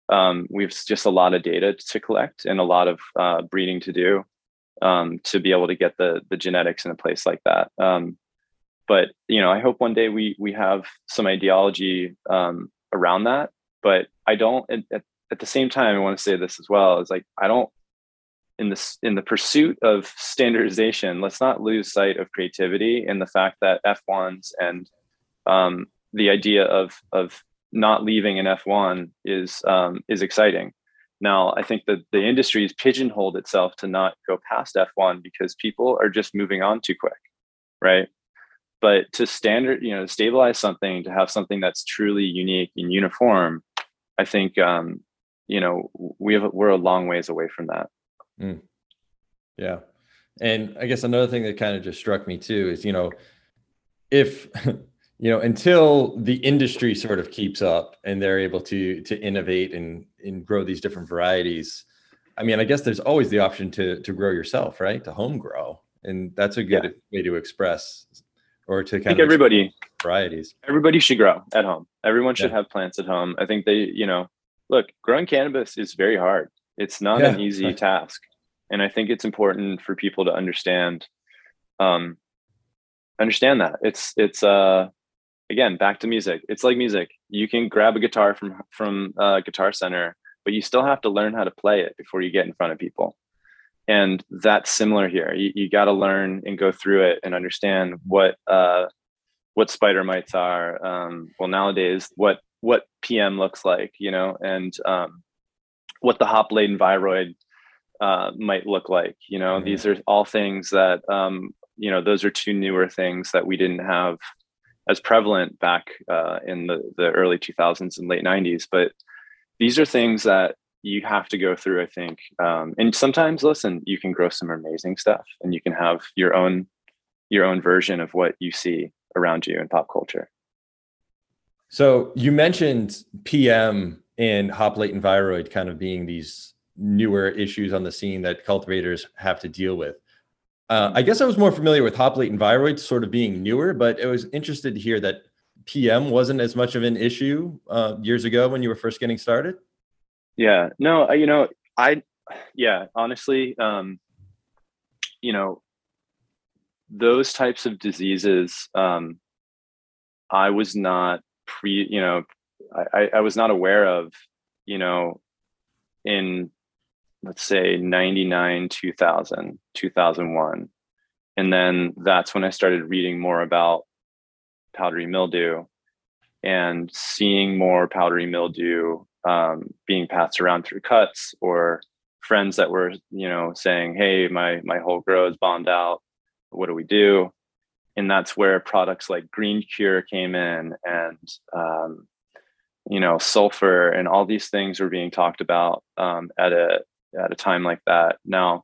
Um, we've just a lot of data to collect and a lot of uh, breeding to do um, to be able to get the the genetics in a place like that. Um, but you know, I hope one day we we have some ideology um, around that. But I don't. At, at the same time, I want to say this as well. Is like I don't in this in the pursuit of standardization, let's not lose sight of creativity and the fact that F1s and um, the idea of of not leaving an F1 is um, is exciting. Now, I think that the industry has pigeonholed itself to not go past F1 because people are just moving on too quick, right? But to standard, you know, stabilize something, to have something that's truly unique and uniform, I think, um, you know, we have we're a long ways away from that. Mm. Yeah. And I guess another thing that kind of just struck me too is, you know, if, *laughs* you know, until the industry sort of keeps up and they're able to to innovate and and grow these different varieties, I mean, I guess there's always the option to to grow yourself, right? To home grow. And that's a good yeah. way to express or to kind I think of everybody varieties. Everybody should grow at home. Everyone should yeah. have plants at home. I think they, you know, look, growing cannabis is very hard. It's not yeah. an easy task. And I think it's important for people to understand um understand that. It's it's uh again back to music. It's like music. You can grab a guitar from from uh guitar center, but you still have to learn how to play it before you get in front of people. And that's similar here. You, you got to learn and go through it and understand what uh what spider mites are. Um, well, nowadays, what what PM looks like, you know, and um, what the hop latent viroid uh, might look like. You know, mm-hmm. these are all things that um, you know those are two newer things that we didn't have as prevalent back uh, in the the early 2000s and late 90s. But these are things that you have to go through, I think. Um, and sometimes, listen, you can grow some amazing stuff, and you can have your own your own version of what you see around you in pop culture. So you mentioned PM and hop latent viroid kind of being these newer issues on the scene that cultivators have to deal with. Uh, I guess I was more familiar with hop and viroid sort of being newer, but I was interested to hear that PM wasn't as much of an issue uh, years ago when you were first getting started. Yeah, no, you know, I, yeah, honestly, um, you know, those types of diseases, um, I was not pre, you know, I, I was not aware of, you know, in let's say 99, 2000, 2001. And then that's when I started reading more about powdery mildew. and seeing more powdery mildew um, being passed around through cuts or friends that were you know saying hey my my whole grow is bombed out what do we do and that's where products like green cure came in and um, you know sulfur and all these things were being talked about um, at a at a time like that. Now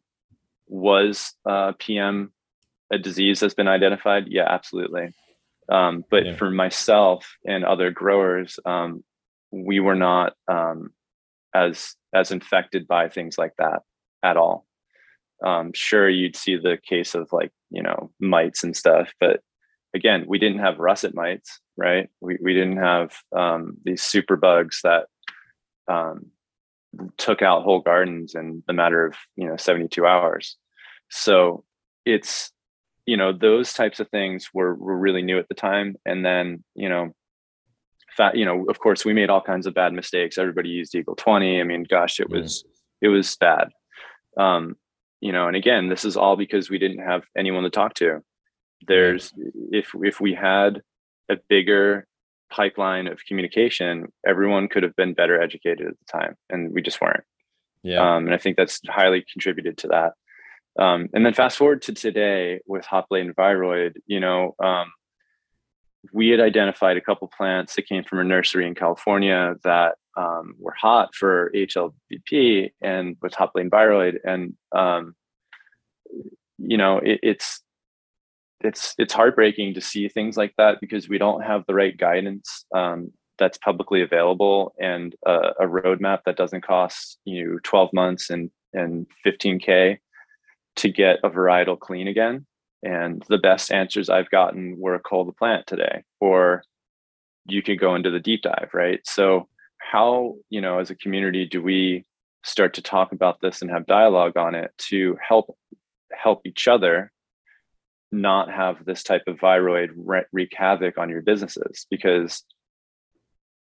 was uh, pm a disease that's been identified? Yeah absolutely. Um, but yeah. for myself and other growers um, we were not um, as as infected by things like that at all. Um, sure you'd see the case of like you know mites and stuff but again we didn't have russet mites right? We, we didn't have um, these super bugs that um, took out whole gardens in the matter of you know 72 hours. So it's you know those types of things were, were really new at the time. And then you know fat you know of course we made all kinds of bad mistakes. Everybody used eagle 20 i mean gosh it was yeah. it was bad. Um you know and again this is all because we didn't have anyone to talk to. There's if if we had a bigger pipeline of communication everyone could have been better educated at the time and we just weren't. Yeah. Um, and i think that's highly contributed to that. Um, and then fast forward to today with hop latent viroid you know um, we had identified a couple plants that came from a nursery in california that um, were hot for HLVd and with hop laden viroid and um, you know it, it's it's it's heartbreaking to see things like that because we don't have the right guidance um, that's publicly available and a, a, roadmap that doesn't cost you 12 months and and 15k to get a varietal clean again. And the best answers i've gotten were call the plant today or you can go into the deep dive right? So how you know as a community do we start to talk about this and have dialogue on it to help help each other not have this type of viroid wreak havoc on your businesses because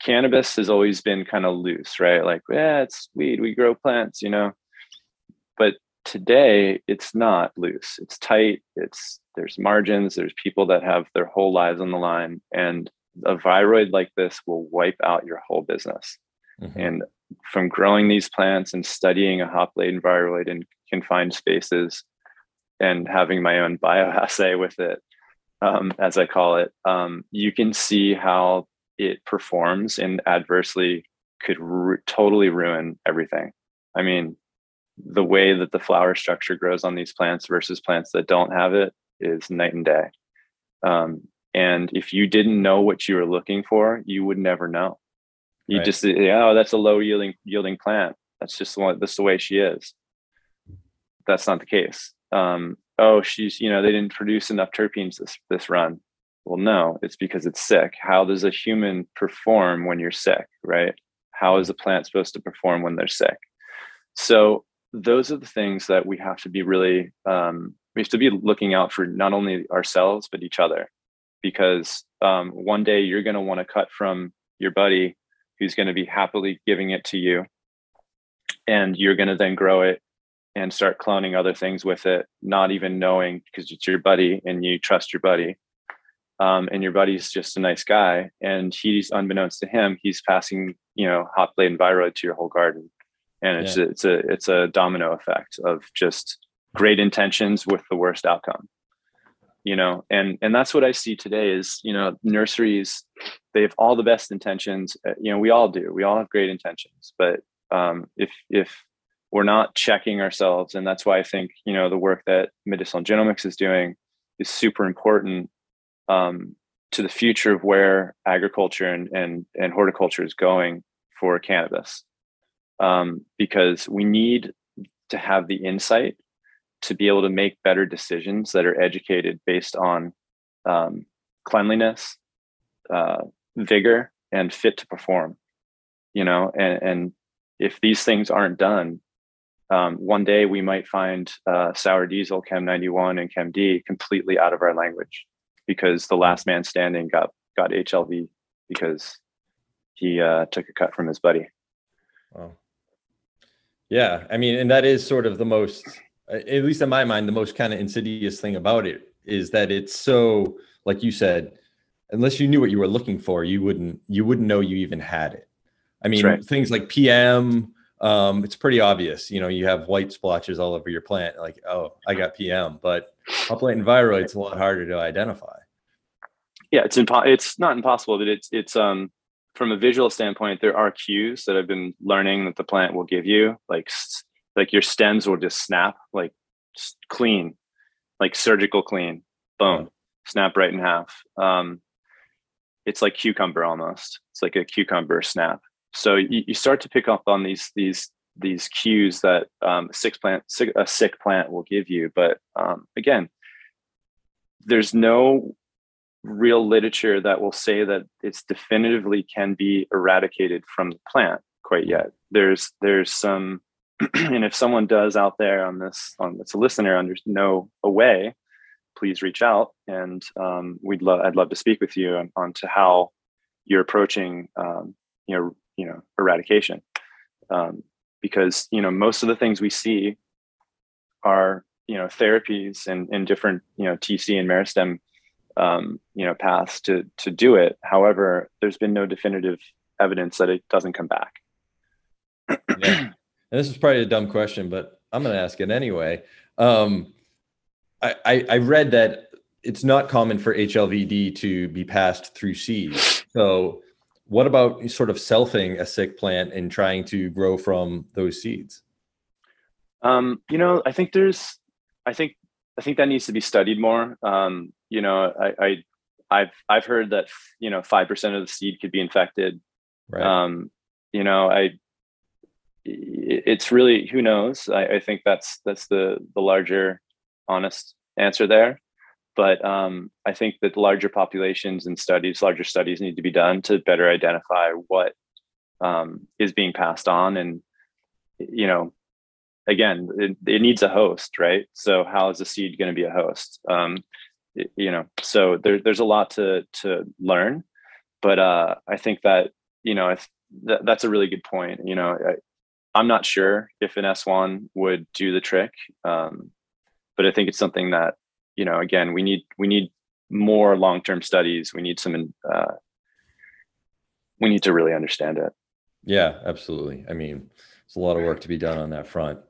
cannabis has always been kind of loose, right? Like, yeah, it's weed, we grow plants, you know. But today it's not loose. It's tight. It's there's margins, there's people that have their whole lives on the line. And a viroid like this will wipe out your whole business. Mm-hmm. And from growing these plants and studying a hop latent viroid in confined spaces and having my own bioassay with it, um, as I call it, um, you can see how it performs and adversely could totally ruin everything. I mean, the way that the flower structure grows on these plants versus plants that don't have it is night and day. Um, and if you didn't know what you were looking for, you would never know. You right. just, oh, that's a low yielding yielding plant. That's just the that's the way she is. That's not the case um, oh, she's, you know, they didn't produce enough terpenes this, this run. Well, no, it's because it's sick. How does a human perform when you're sick, right? How is a plant supposed to perform when they're sick? So those are the things that we have to be really, um, we have to be looking out for not only ourselves, but each other. Because um, one day you're going to want to cut from your buddy who's going to be happily giving it to you. And you're going to then grow it and start cloning other things with it, not even knowing because it's your buddy and you trust your buddy. Um, and your buddy's just a nice guy, and he's unbeknownst to him, he's passing you know hop latent viroid to your whole garden, and it's yeah. a, it's a it's a domino effect of just great intentions with the worst outcome. You know, and and that's what I see today is you know nurseries they have all the best intentions. Uh, you know, we all do. We all have great intentions, but um, if if we're not checking ourselves. And that's why i think you know the work that medicinal genomics is doing is super important um, to the future of where agriculture and, and, and horticulture is going for cannabis. Um, because we need to have the insight to be able to make better decisions that are educated based on um, cleanliness uh, vigor and fit to perform you know and, and if these things aren't done um, one day we might find uh, sour diesel, Chem 91, and Chem D completely out of our language because the last man standing got got HLV because he uh, took a cut from his buddy. Wow. Yeah, I mean, and that is sort of the most, at least in my mind, the most kind of insidious thing about it is that it's so, like you said, unless you knew what you were looking for, you wouldn't you wouldn't know you even had it. I mean, right. things like PM, um, it's pretty obvious. You know, you have white splotches all over your plant, like, oh, I got PM. But and viroid, it's a lot harder to identify. Yeah, it's impo- It's not impossible, but it's it's um from a visual standpoint, there are cues that I've been learning that the plant will give you, like like your stems will just snap, like clean, like surgical clean, boom, snap right in half. Um, it's like cucumber almost. It's like a cucumber snap. So you, you start to pick up on these these these cues that um, sick plant sick, a sick plant will give you. But um, again, there's no real literature that will say that it's definitively can be eradicated from the plant quite yet. There's there's some, *clears throat* and if someone does out there on this on that's a listener under know a way, please reach out and um, we'd love I'd love to speak with you on, on to how you're approaching um, you know you know eradication um, because you know most of the things we see are you know therapies and, different you know TC and meristem um, you know paths to to do it. However, there's been no definitive evidence that it doesn't come back. yeah. And this is probably a dumb question, but I'm going to ask it anyway. Um, I, I, I read that it's not common for HLVD to be passed through seeds. So what about sort of selfing a sick plant and trying to grow from those seeds? Um, you know, I think there's, I think, I think that needs to be studied more. Um, you know, I, I, I've, I've heard that you know five percent of the seed could be infected. Right. Um, you know, I, it's really who knows. I, I think that's that's the the larger, honest answer there but um, I think that larger populations and studies, larger studies need to be done to better identify what um, is being passed on. And, you know, again, it, it, needs a host, right? So how is the seed going to be a host? Um, you know, so there, there's a lot to, to learn, but uh, I think that, you know, if th- that's a really good point. You know, I, am not sure if an S1 would do the trick. Um, but I think it's something that you know again we need we need more long-term studies. We need some uh, we need to really understand it. Yeah absolutely. I mean it's a lot of work to be done on that front.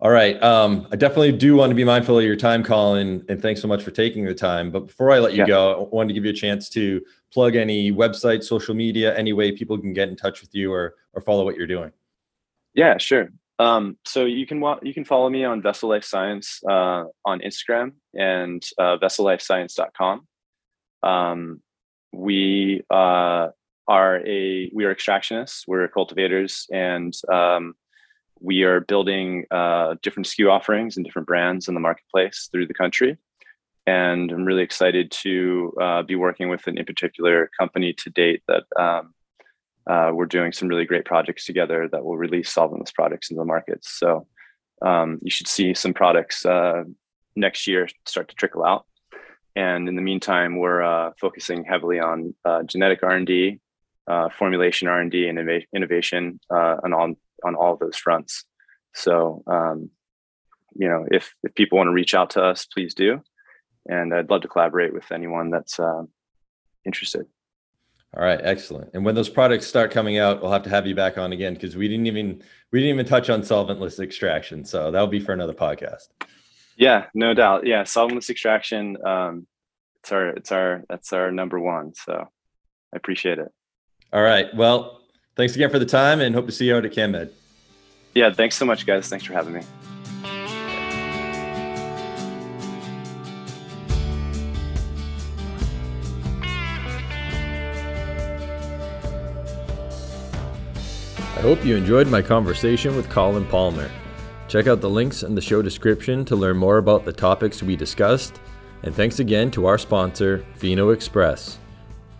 All right um, i definitely do want to be mindful of your time colin and thanks so much for taking the time. But before i let you yeah. go i wanted to give you a chance to plug any website social media any way people can get in touch with you or or follow what you're doing. Yeah sure um, so you can you can follow me on Vessel Life Science uh, on Instagram and uh, vessellifescience.com. Um, we uh, are a we are extractionists. We're cultivators, and um, we are building uh, different SKU offerings and different brands in the marketplace through the country. And I'm really excited to uh, be working with an in particular company to date that um, uh, we're doing some really great projects together that will release solventless products into the markets. So um, you should see some products uh, next year start to trickle out. And in the meantime, we're uh, focusing heavily on uh, genetic R&D, uh, formulation R&D, and innov- innovation uh, on all on all of those fronts. So um, you know, if if people want to reach out to us, please do. And I'd love to collaborate with anyone that's interested. All right, excellent. And when those products start coming out, we'll have to have you back on again because we didn't even we didn't even touch on solventless extraction. So that'll be for another podcast. Yeah, no doubt. Yeah, solventless extraction. Um, it's our it's our that's our number one. So I appreciate it. All right. Well, thanks again for the time, and hope to see you out at CanMed. Yeah, thanks so much, guys. Thanks for having me. I hope you enjoyed my conversation with Colin Palmer. Check out the links in the show description to learn more about the topics we discussed, and thanks again to our sponsor, PhenoXpress.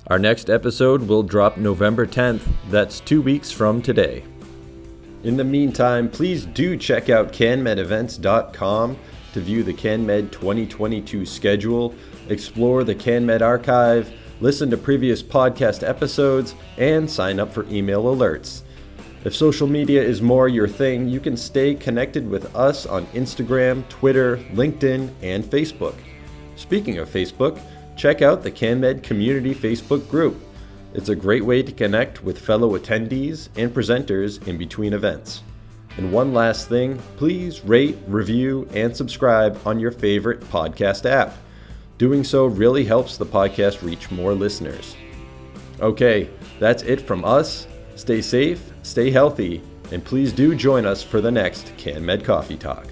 Our next episode will drop November 10th, that's two weeks from today. In the meantime, please do check out canmedevents.com to view the CanMed 2022 schedule, explore the CanMed archive, listen to previous podcast episodes, and sign up for email alerts. If social media is more your thing, you can stay connected with us on Instagram, Twitter, LinkedIn, and Facebook. Speaking of Facebook, check out the CanMed Community Facebook group. It's a great way to connect with fellow attendees and presenters in between events. And one last thing please rate, review, and subscribe on your favorite podcast app. Doing so really helps the podcast reach more listeners. Okay, that's it from us. Stay safe, stay healthy, and please do join us for the next CanMed Coffee Talk.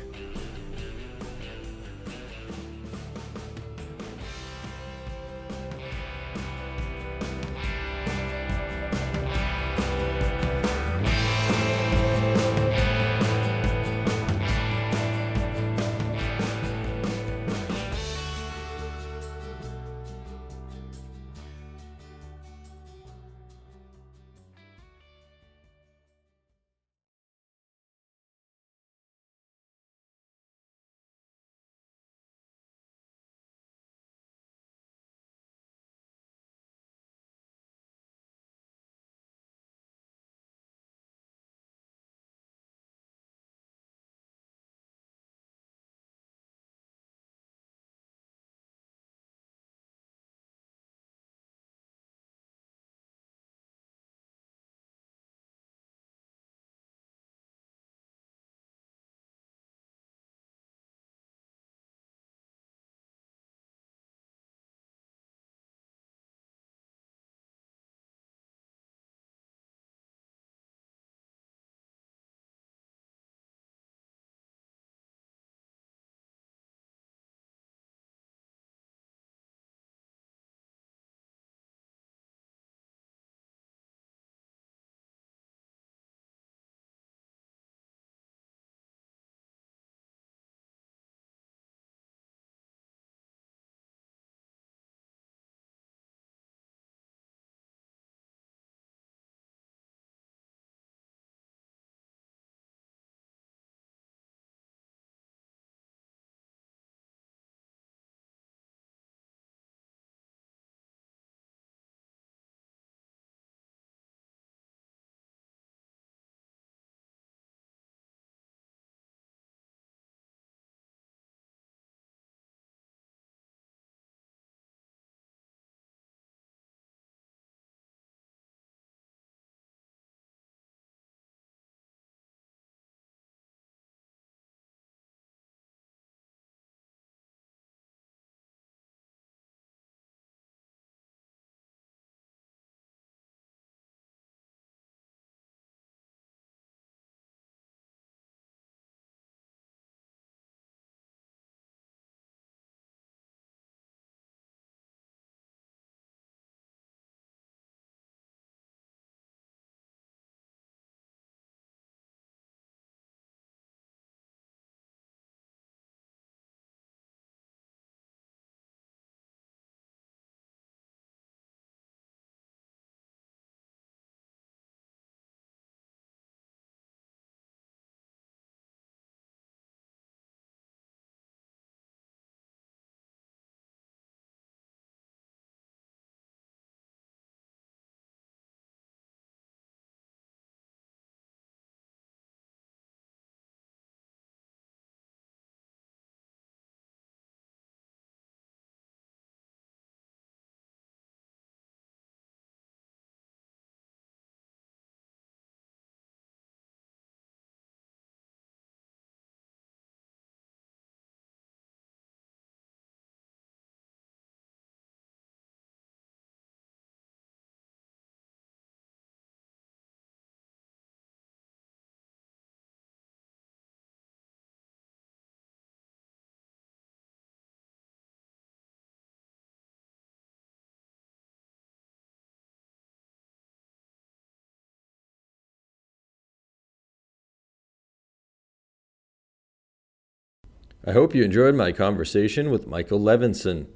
I hope you enjoyed my conversation with Michael Levinson.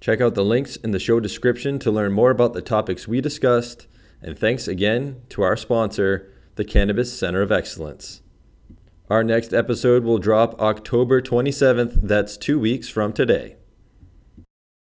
Check out the links in the show description to learn more about the topics we discussed, and thanks again to our sponsor, the Cannabis Center of Excellence. Our next episode will drop October 27th, that's two weeks from today.